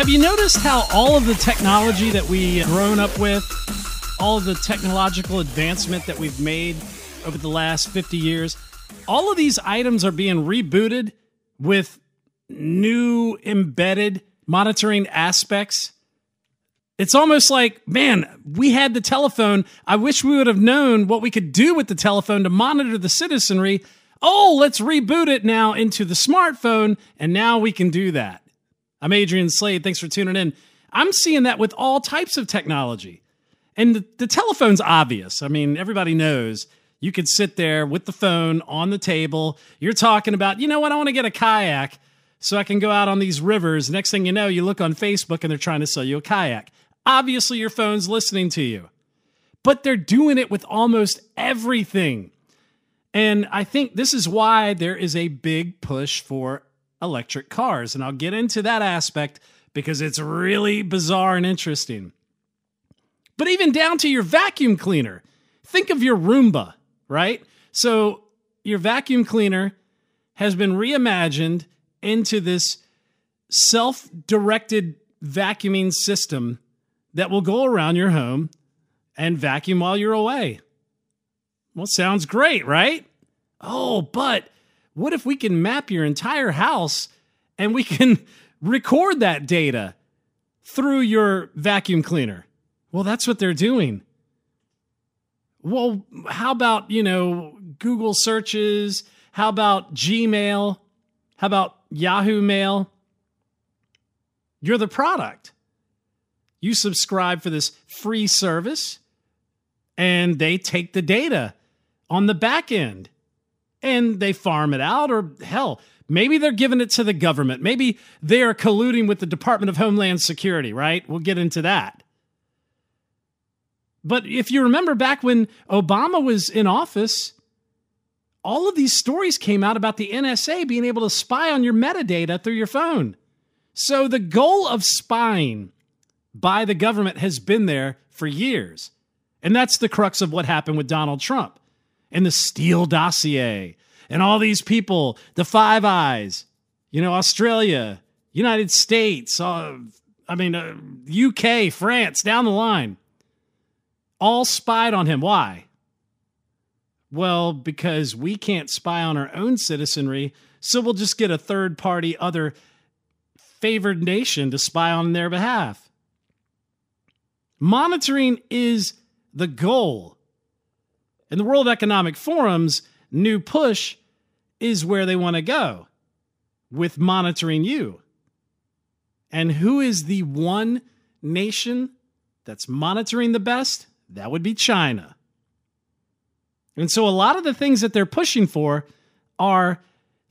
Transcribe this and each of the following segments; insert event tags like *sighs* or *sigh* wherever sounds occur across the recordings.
Have you noticed how all of the technology that we've grown up with, all of the technological advancement that we've made over the last 50 years, all of these items are being rebooted with new embedded monitoring aspects? It's almost like, man, we had the telephone. I wish we would have known what we could do with the telephone to monitor the citizenry. Oh, let's reboot it now into the smartphone, and now we can do that. I'm Adrian Slade. Thanks for tuning in. I'm seeing that with all types of technology. And the, the telephone's obvious. I mean, everybody knows you could sit there with the phone on the table. You're talking about, you know what, I want to get a kayak so I can go out on these rivers. Next thing you know, you look on Facebook and they're trying to sell you a kayak. Obviously, your phone's listening to you, but they're doing it with almost everything. And I think this is why there is a big push for electric cars. And I'll get into that aspect because it's really bizarre and interesting. But even down to your vacuum cleaner, think of your Roomba, right? So your vacuum cleaner has been reimagined into this self directed vacuuming system that will go around your home and vacuum while you're away. Well, sounds great, right? Oh, but what if we can map your entire house and we can *laughs* record that data through your vacuum cleaner? Well, that's what they're doing. Well, how about, you know, Google searches? How about Gmail? How about Yahoo Mail? You're the product. You subscribe for this free service, and they take the data on the back end and they farm it out, or hell, maybe they're giving it to the government. Maybe they are colluding with the Department of Homeland Security, right? We'll get into that. But if you remember back when Obama was in office, all of these stories came out about the NSA being able to spy on your metadata through your phone. So the goal of spying by the government has been there for years. And that's the crux of what happened with Donald Trump and the Steele dossier and all these people, the Five Eyes, you know, Australia, United States, uh, I mean, uh, UK, France, down the line, all spied on him. Why? Well, because we can't spy on our own citizenry, so we'll just get a third party, other favored nation to spy on their behalf. Monitoring is the goal. And the World Economic Forum's new push is where they want to go with monitoring you. And who is the one nation that's monitoring the best? That would be China. And so a lot of the things that they're pushing for are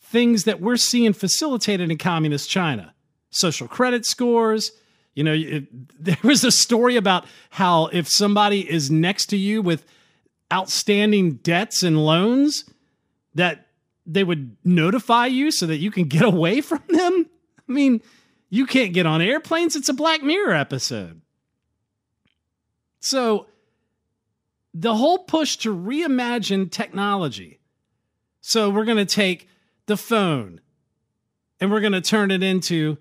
things that we're seeing facilitated in communist China social credit scores, you know, it, *laughs* there was a story about how if somebody is next to you with outstanding debts and loans, that they would notify you so that you can get away *laughs* from them. I mean, you can't get on airplanes. It's a Black Mirror episode. So, the whole push to reimagine technology. So, we're going to take the phone and we're going to turn it into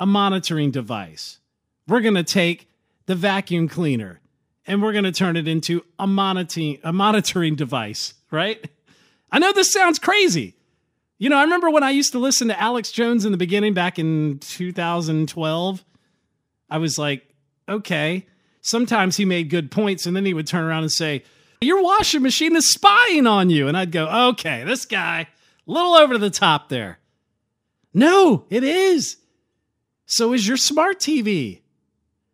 a monitoring device. We're going to take the vacuum cleaner and we're going to turn it into a monitoring a monitoring device, right? I know this sounds crazy. You know, I remember when I used to listen to Alex Jones in the beginning back in 2012. I was like, okay. Sometimes he made good points and then he would turn around and say, "Your washing machine is spying on you." And I'd go, "Okay, this guy a little over the top there." No, it is. So is your smart TV.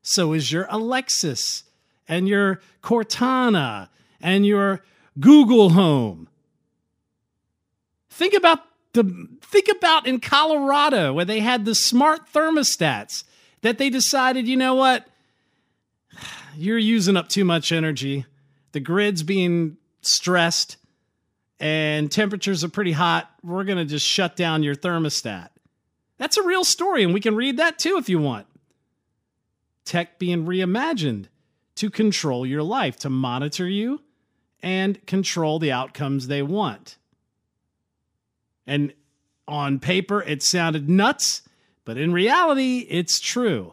So is your Alexas and your Cortana and your Google Home. Think about the think about in Colorado where they had the smart thermostats. that they decided, you know what? *sighs* You're using up too much energy. The grid's being stressed and temperatures are pretty hot. We're going to just shut down your thermostat. That's a real story, and we can read that too if you want. Tech being reimagined to control your life, to monitor you and control the outcomes they want. And on paper, it sounded nuts, but in reality, it's true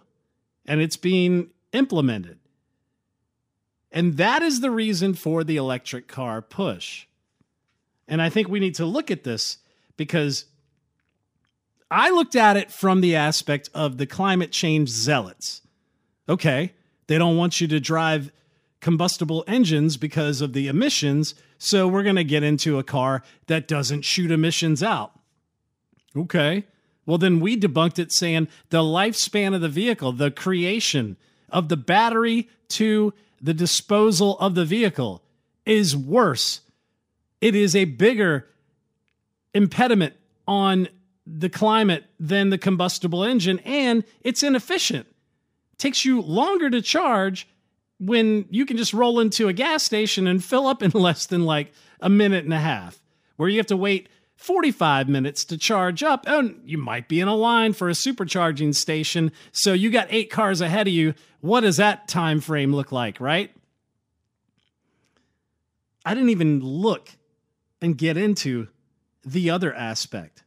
and it's being implemented. And that is the reason for the electric car push. And I think we need to look at this because I looked at it from the aspect of the climate change zealots. Okay, they don't want you to drive combustible engines because of the emissions, so we're going to get into a car that doesn't shoot emissions out. Okay. Well, then we debunked it saying the lifespan of the vehicle, the creation of the battery to the disposal of the vehicle is worse. It is a bigger impediment on the climate than the combustible engine, and it's inefficient. Takes you longer to charge when you can just roll into a gas station and fill up in *laughs* less than like a minute and a half, where you have to wait 45 minutes to charge up. Oh, and you might be in a line for a supercharging station, so you got eight cars ahead of you. What does that time frame look like, right? I didn't even look and get into the other aspect,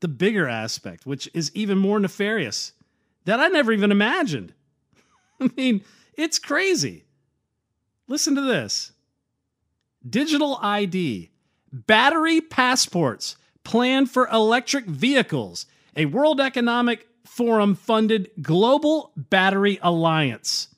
the bigger aspect, which is even more nefarious that I never even imagined. *laughs* I mean, it's crazy. Listen to this digital ID, battery passports planned for electric vehicles, a World Economic Forum funded global battery alliance.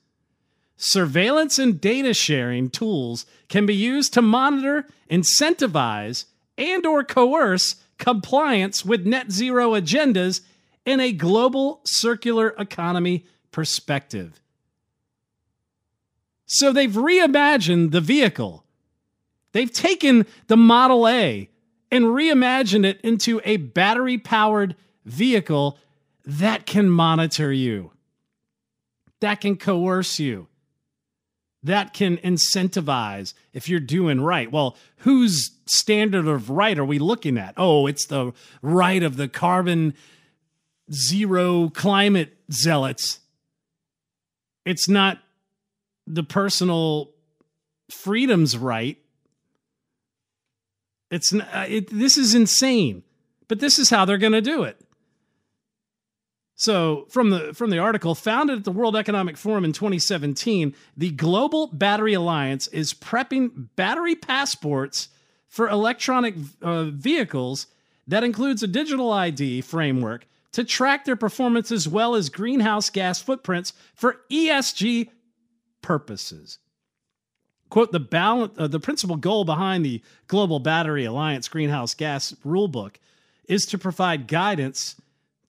Surveillance and data sharing tools can be used to monitor, incentivize, and or coerce compliance with net zero agendas in a global circular economy perspective. So they've reimagined the vehicle. They've taken the Model A and reimagined it into a battery powered vehicle that can monitor you, that can coerce you, that can incentivize if you're doing right. Well, whose standard of right are we looking at? Oh, it's the right of the carbon zero climate zealots. It's not the personal freedoms right. It's uh, it, this is insane, but this is how they're going to do it. So, from the from the article founded at the World Economic Forum in 2017, the Global Battery Alliance is prepping battery passports for electronic uh, vehicles that includes a digital ID framework to track their performance as well as greenhouse gas footprints for ESG purposes. Quote, the, balance, uh, the principal goal behind the Global Battery Alliance Greenhouse Gas Rulebook is to provide guidance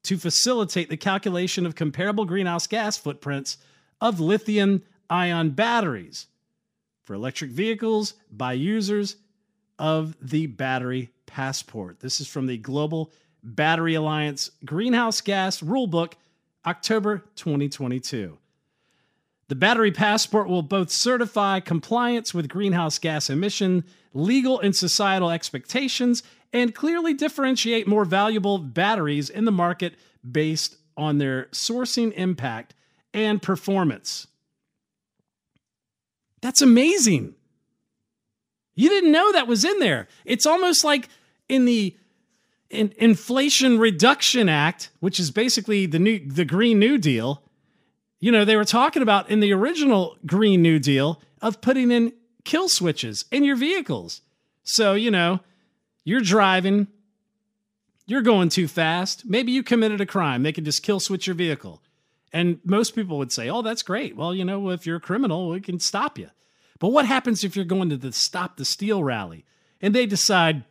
to facilitate the calculation of comparable greenhouse gas footprints of lithium ion batteries for electric vehicles by users of the battery passport. This is from the Global Battery Alliance Greenhouse Gas Rulebook, October 2022. The battery passport will both certify compliance with greenhouse gas emission, legal and societal expectations, and clearly differentiate more valuable batteries in the market based on their sourcing impact and performance. That's amazing. You didn't know that was in there. It's almost like in the in Inflation Reduction Act, which is basically the new the Green New Deal, you know, they were talking about in the original Green New Deal of putting in kill switches in your vehicles. So, you know, you're driving, you're going too fast. Maybe you committed a crime. They can just kill switch your vehicle. And most people would say, oh, that's great. Well, you know, if you're a criminal, we can stop you. But what happens if you're going to the Stop the Steal rally and they decide,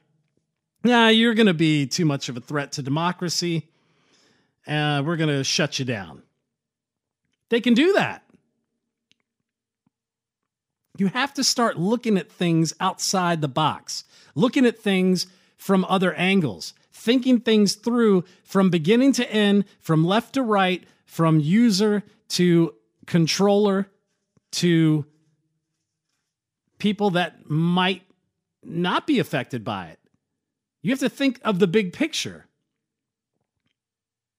nah, you're going to be too much of a threat to democracy? Uh, we're going to shut you down. They can do that. You have to start looking at things outside the box, looking at things from other angles, thinking things through from beginning to end, from left to right, from user to controller to people that might not be affected by it. You have to think of the big picture.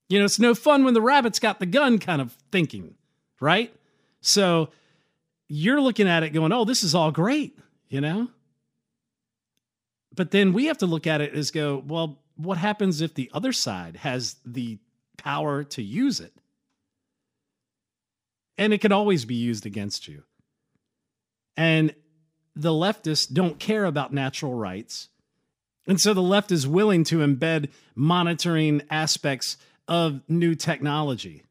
You know, it's no fun when the rabbit's got the gun kind of thinking, right? So you're looking at it going, oh, this is all great, you know? But then we have to look at it as go, well, what happens if the other side has the power to use it? And it can always be used against you. And the leftists don't care about natural rights. And so the left is willing to embed monitoring aspects of new technology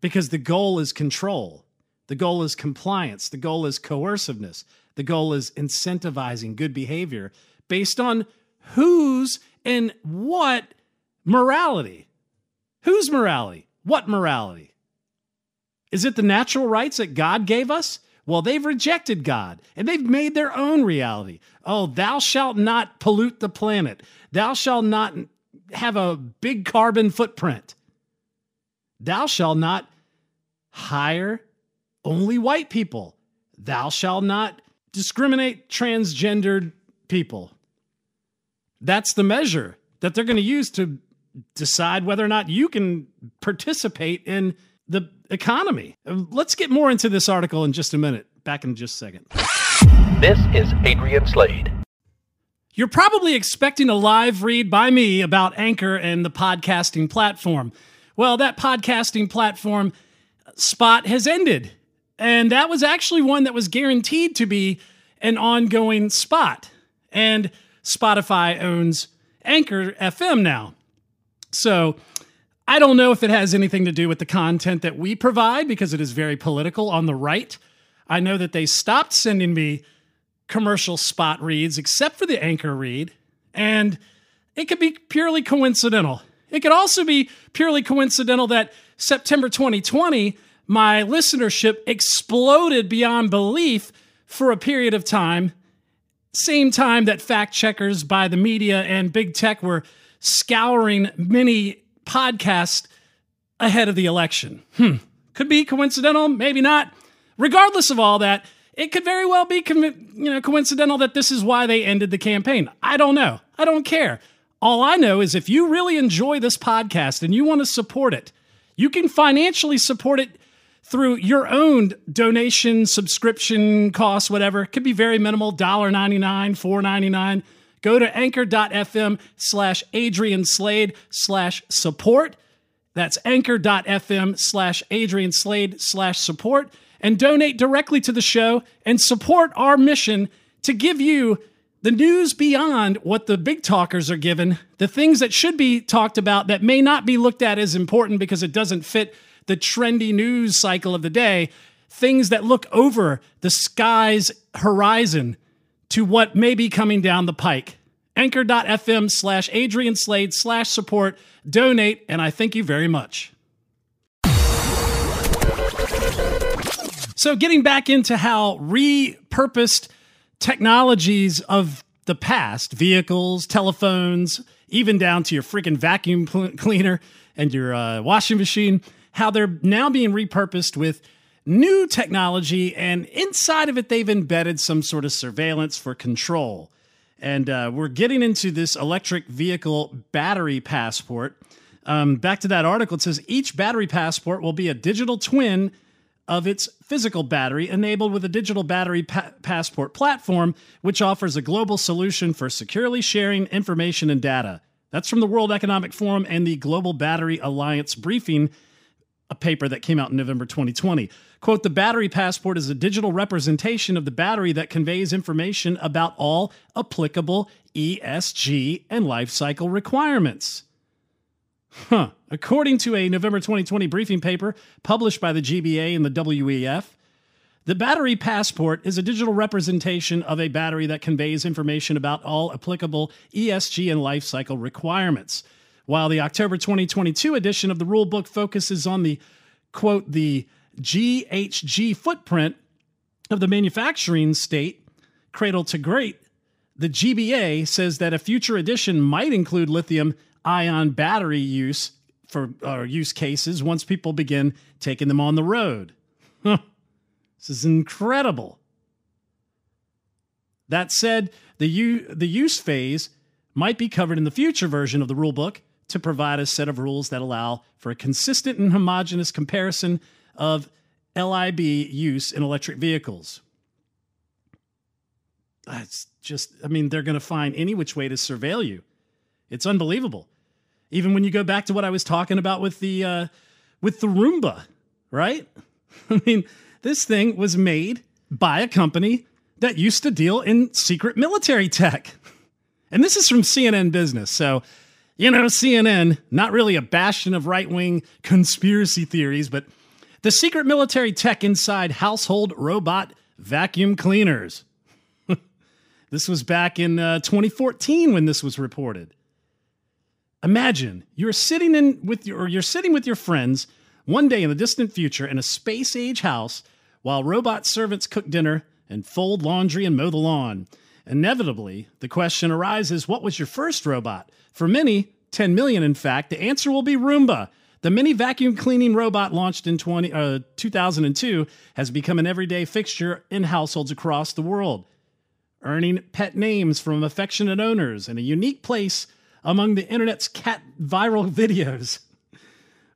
because the goal is control. The goal is compliance. The goal is coerciveness. The goal is incentivizing good behavior based on whose and what morality. Whose morality? What morality? Is it the natural rights that God gave us? Well, they've rejected God and they've made their own reality. Oh, thou shalt not pollute the planet. Thou shalt not have a big carbon footprint. Thou shalt not hire only white people. Thou shalt not discriminate transgendered people. That's the measure that they're going to use to decide whether or not you can participate in the economy. Let's get more into this article in just a minute. Back in just a second. This is Adrian Slade. You're probably expecting a live read by me about Anchor and the podcasting platform. Well, that podcasting platform spot has ended. And that was actually one that was guaranteed to be an ongoing spot. And Spotify owns Anchor FM now. So I don't know if it has anything to do with the content that we provide because it is very political on the right. I know that they stopped sending me commercial spot reads except for the anchor read. And it could be purely coincidental. It could also be purely coincidental that September 2020, my listenership exploded beyond belief for a period of time. Same time that fact checkers by the media and big tech were scouring many podcasts ahead of the election. Hmm. Could be coincidental, maybe not. Regardless of all that, it could very well be you know coincidental that this is why they ended the campaign. I don't know. I don't care. All I know is if you really enjoy this podcast and you want to support it, you can financially support it through your own donation, subscription costs, whatever. It could be very minimal, $1.99, $4.99. Go to anchor.fm slash Adrian Slade slash support. That's anchor.fm slash Adrian Slade slash support and donate directly to the show and support our mission to give you the news beyond what the big talkers are given, the things that should be talked about that may not be looked at as important because it doesn't fit the trendy news cycle of the day, things that look over the sky's horizon to what may be coming down the pike. Anchor.fm slash Adrian Slade slash support, donate, and I thank you very much. So, getting back into how repurposed technologies of the past, vehicles, telephones, even down to your freaking vacuum cleaner and your uh, washing machine, how they're now being repurposed with new technology. And inside of it, they've embedded some sort of surveillance for control. And uh, we're getting into this electric vehicle battery passport. Um, back to that article, it says each battery passport will be a digital twin of its physical battery, enabled with a digital battery pa- passport platform, which offers a global solution for securely sharing information and data. That's from the World Economic Forum and the Global Battery Alliance briefing, a paper that came out in November 2020. Quote The battery passport is a digital representation of the battery that conveys information about all applicable ESG and life cycle requirements. Huh. According to a November 2020 briefing paper published by the GBA and the WEF, the battery passport is a digital representation of a battery that conveys information about all applicable ESG and life cycle requirements. While the October 2022 edition of the rulebook focuses on the quote the GHG footprint of the manufacturing state cradle to grate, the GBA says that a future edition might include lithium ion battery use for uh, use cases once people begin taking them on the road. This is incredible. That said, the, u- the use phase might be covered in the future version of the rulebook to provide a set of rules that allow for a consistent and homogeneous comparison of LIB use in electric vehicles. It's just, I mean, they're going to find any which way to surveil you. It's unbelievable. Even when you go back to what I was talking about with the uh, with the Roomba, right? *laughs* I mean, this thing was made by a company that used to deal in secret military tech. And this is from CNN Business. So, you know, CNN, not really a bastion of right wing conspiracy theories, but the secret military tech inside household robot vacuum cleaners. *laughs* this was back in uh, 2014 when this was reported. Imagine you're sitting in with your, or you're sitting with your friends one day in the distant future in a space age house while robot servants cook dinner and fold laundry and mow the lawn. Inevitably, the question arises what was your first robot? For many, 10 million in fact, the answer will be Roomba. The mini vacuum cleaning robot launched in 20, uh, 2002 has become an everyday fixture in households across the world, earning pet names from affectionate owners and a unique place among the internet's cat viral *laughs* videos.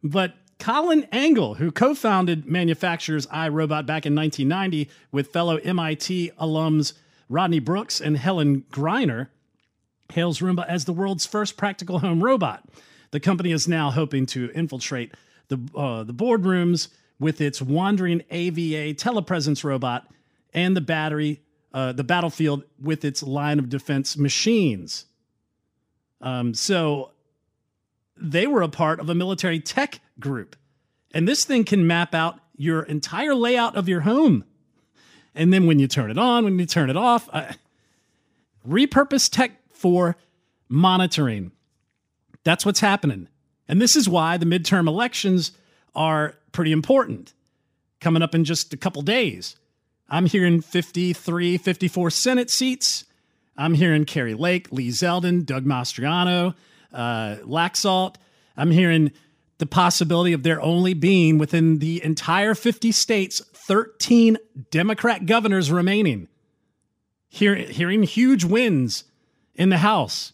But Colin Angle, who co founded manufacturers iRobot back in 1990 with fellow MIT alums Rodney Brooks and Helen Greiner, hails Roomba as the world's first practical home robot. The company is now hoping to infiltrate the, uh, the boardrooms with its wandering AVA telepresence robot and the battery, uh, the battlefield with its line of defense machines. Um, so they were a part of a military tech group. And this thing can map out your entire layout of your home. And then when you turn it on, when you turn it off, uh, repurpose tech for monitoring. That's what's happening. And this is why the midterm elections are pretty important coming up in just a couple days. I'm hearing 53, 54 Senate seats. I'm hearing Kari Lake, Lee Zeldin, Doug Mastriano, uh, Laxalt. I'm hearing the possibility of there only being within the entire 50 states 13 Democrat governors remaining. Hear, hearing huge wins in the House.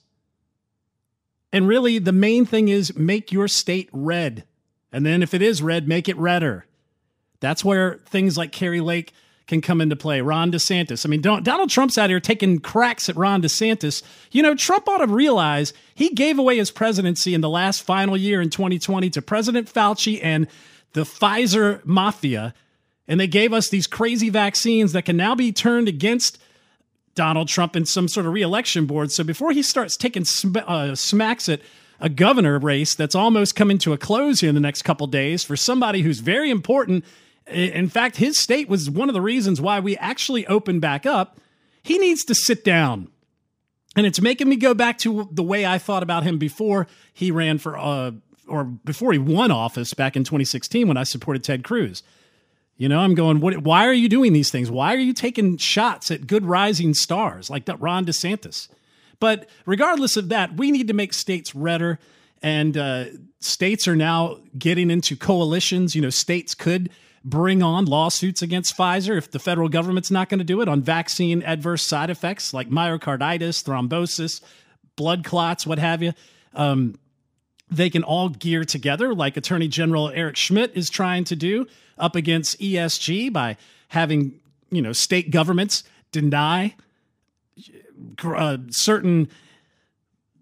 And really, the main thing is make your state red. And then if it is red, make it redder. That's where things like Kari Lake can come into play. Ron DeSantis. I mean, Donald Trump's out here taking cracks at Ron DeSantis. You know, Trump ought to realize he gave away his presidency in the last final year in 2020 to President Fauci and the Pfizer mafia. And they gave us these crazy vaccines that can now be turned against Donald Trump in some sort of reelection board. So before he starts taking sm- uh, smacks at a governor race that's almost coming to a close here in the next couple days for somebody who's very important in fact, his state was one of the reasons why we actually opened back up. He needs to sit down. And it's making me go back to the way I thought about him before he ran for, uh, or before he won office back in 2016 when I supported Ted Cruz. You know, I'm going, what, why are you doing these things? Why are you taking shots at good rising stars like Ron DeSantis? But regardless of that, we need to make states redder. And uh, states are now getting into coalitions. You know, states could bring on lawsuits against Pfizer if the federal government's not going to do it on vaccine adverse side effects like myocarditis, thrombosis, blood clots, what have you. Um, they can all gear together, like Attorney General Eric Schmitt is trying to do up against ESG by having you know state governments deny uh, certain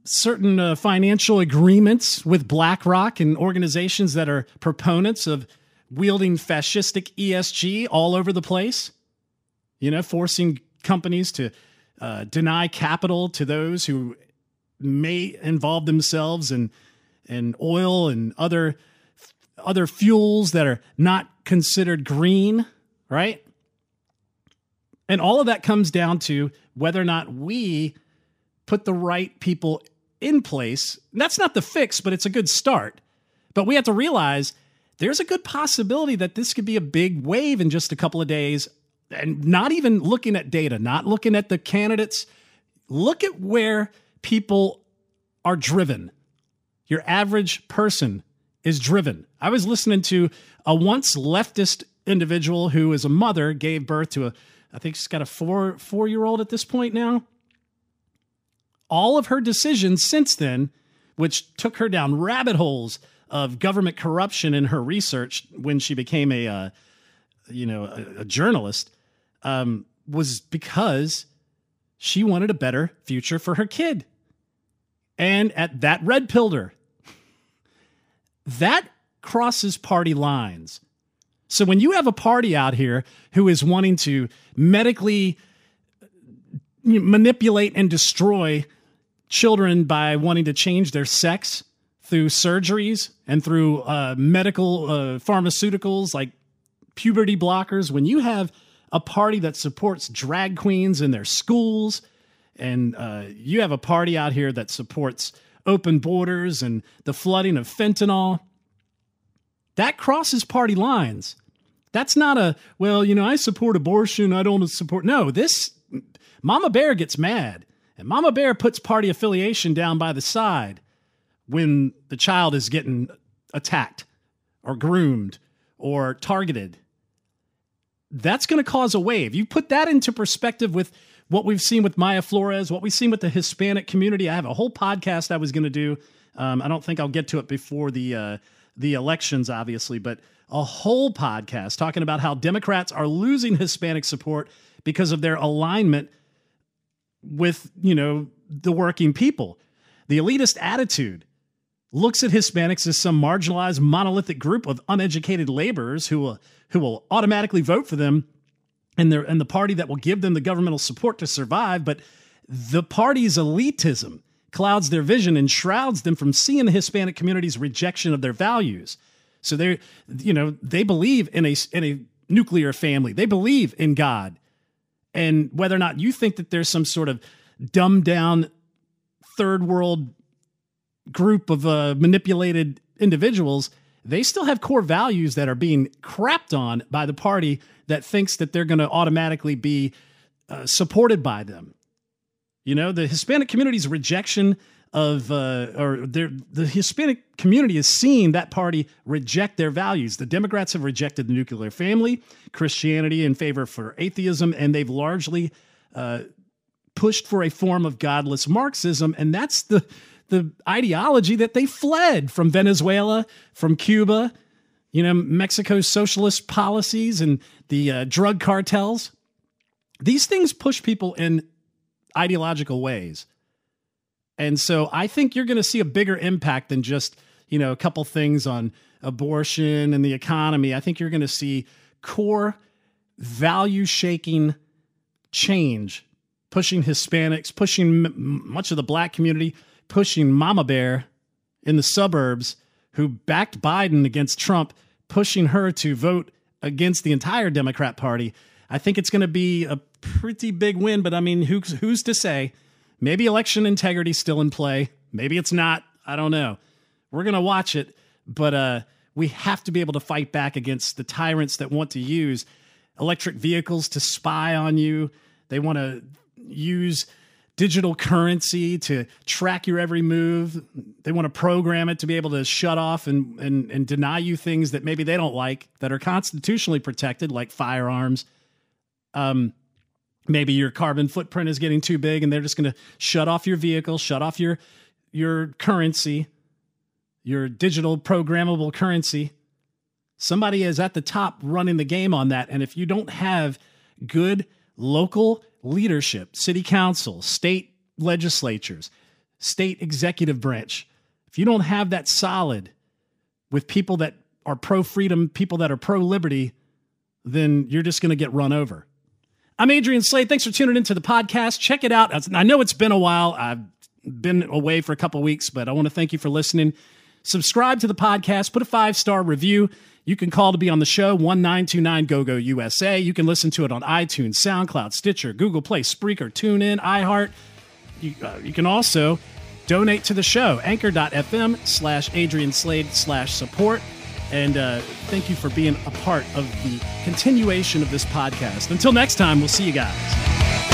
certain uh, financial agreements with BlackRock and organizations that are proponents of wielding fascistic ESG all over the place, you know, forcing companies to uh, deny capital to those who may involve themselves in, in oil and other other fuels that are not considered green, right? And all of that comes down to whether or not we put the right people in place. And That's not the fix, but it's a good start. But we have to realize there's a good possibility that this could be a big wave in just a couple of days. And not even looking at data, not looking at the candidates, look at where people are driven. Your average person is driven. I was listening to a once leftist individual who is a mother gave birth to a I think she's got a 4 4-year-old at this point now. All of her decisions since then which took her down rabbit holes of government corruption in her research when she became a uh, you know a, a journalist um, was because she wanted a better future for her kid and at that red pilled that crosses party lines. So when you have a party out here who is wanting to medically manipulate and destroy children by wanting to change their sex through surgeries and through uh, medical uh, pharmaceuticals like puberty blockers, when you have a party that supports drag queens in their schools, and uh, you have a party out here that supports open borders and the flooding of fentanyl. That crosses party lines. That's not a, well, you know, I support abortion. I don't support. No, this, Mama Bear gets mad. And Mama Bear puts party affiliation down by the side when the child is getting attacked or groomed or targeted. That's going to cause a wave. You put that into perspective with what we've seen with Mayra Flores, what we've seen with the Hispanic community. I have a whole podcast I was going to do. Um, I don't think I'll get to it before the uh, the elections, obviously, but a whole podcast talking about how Democrats are losing Hispanic support because of their alignment with you know the working people. The elitist attitude looks at Hispanics as some marginalized monolithic group of uneducated laborers who will who will automatically vote for them and the and the party that will give them the governmental support to survive, but the party's elitism clouds their vision and shrouds them from seeing the Hispanic community's rejection of their values. So they you know, they believe in a in a nuclear family. They believe in God. And whether or not you think that there's some sort of dumbed down third world group of uh, manipulated individuals, they still have core values that are being crapped on by the party that thinks that they're going to automatically be uh, supported by them. You know, the Hispanic community's rejection of, uh, or the Hispanic community is seeing that party reject their values. The Democrats have rejected the nuclear family, Christianity in favor for atheism, and they've largely uh, pushed for a form of godless Marxism. And that's the the ideology that they fled from Venezuela, from Cuba, you know, Mexico's socialist policies and the uh, drug cartels. These things push people in ideological ways. And so I think you're going to see a bigger impact than just, you know, a couple things on abortion and the economy. I think you're going to see core value shaking change, pushing Hispanics, pushing m- much of the black community, pushing Mama Bear in the suburbs who backed Biden against Trump, pushing her to vote against the entire Democrat Party. I think it's going to be a pretty big win, but I mean, who's, who's to say? Maybe election integrity still in play. Maybe it's not. I don't know. We're going to watch it, but uh, we have to be able to fight back against the tyrants that want to use electric vehicles to spy on you. They want to use digital currency to track your every move. They want to program it to be able to shut off and, and, and deny you things that maybe they don't like that are constitutionally protected, like firearms. Um, maybe your carbon footprint is getting too big and they're just going to shut off your vehicle, shut off your, your currency, your digital programmable currency. Somebody is at the top running the game on that. And if you don't have good local leadership, city council, state legislatures, state executive branch, if you don't have that solid with people that are pro freedom, people that are pro liberty, then you're just going to get run over. I'm Adrian Slade. Thanks for tuning into the podcast. Check it out. I know it's been a while. I've been away for a couple weeks, but I want to thank you for listening. Subscribe to the podcast, put a five star review. You can call to be on the show, 1929 GoGo USA. You can listen to it on iTunes, SoundCloud, Stitcher, Google Play, Spreaker, TuneIn, iHeart. You, uh, you can also donate to the show, anchor.fm slash Adrian Slade slash support. And uh, thank you for being a part of the continuation of this podcast. Until next time, we'll see you guys.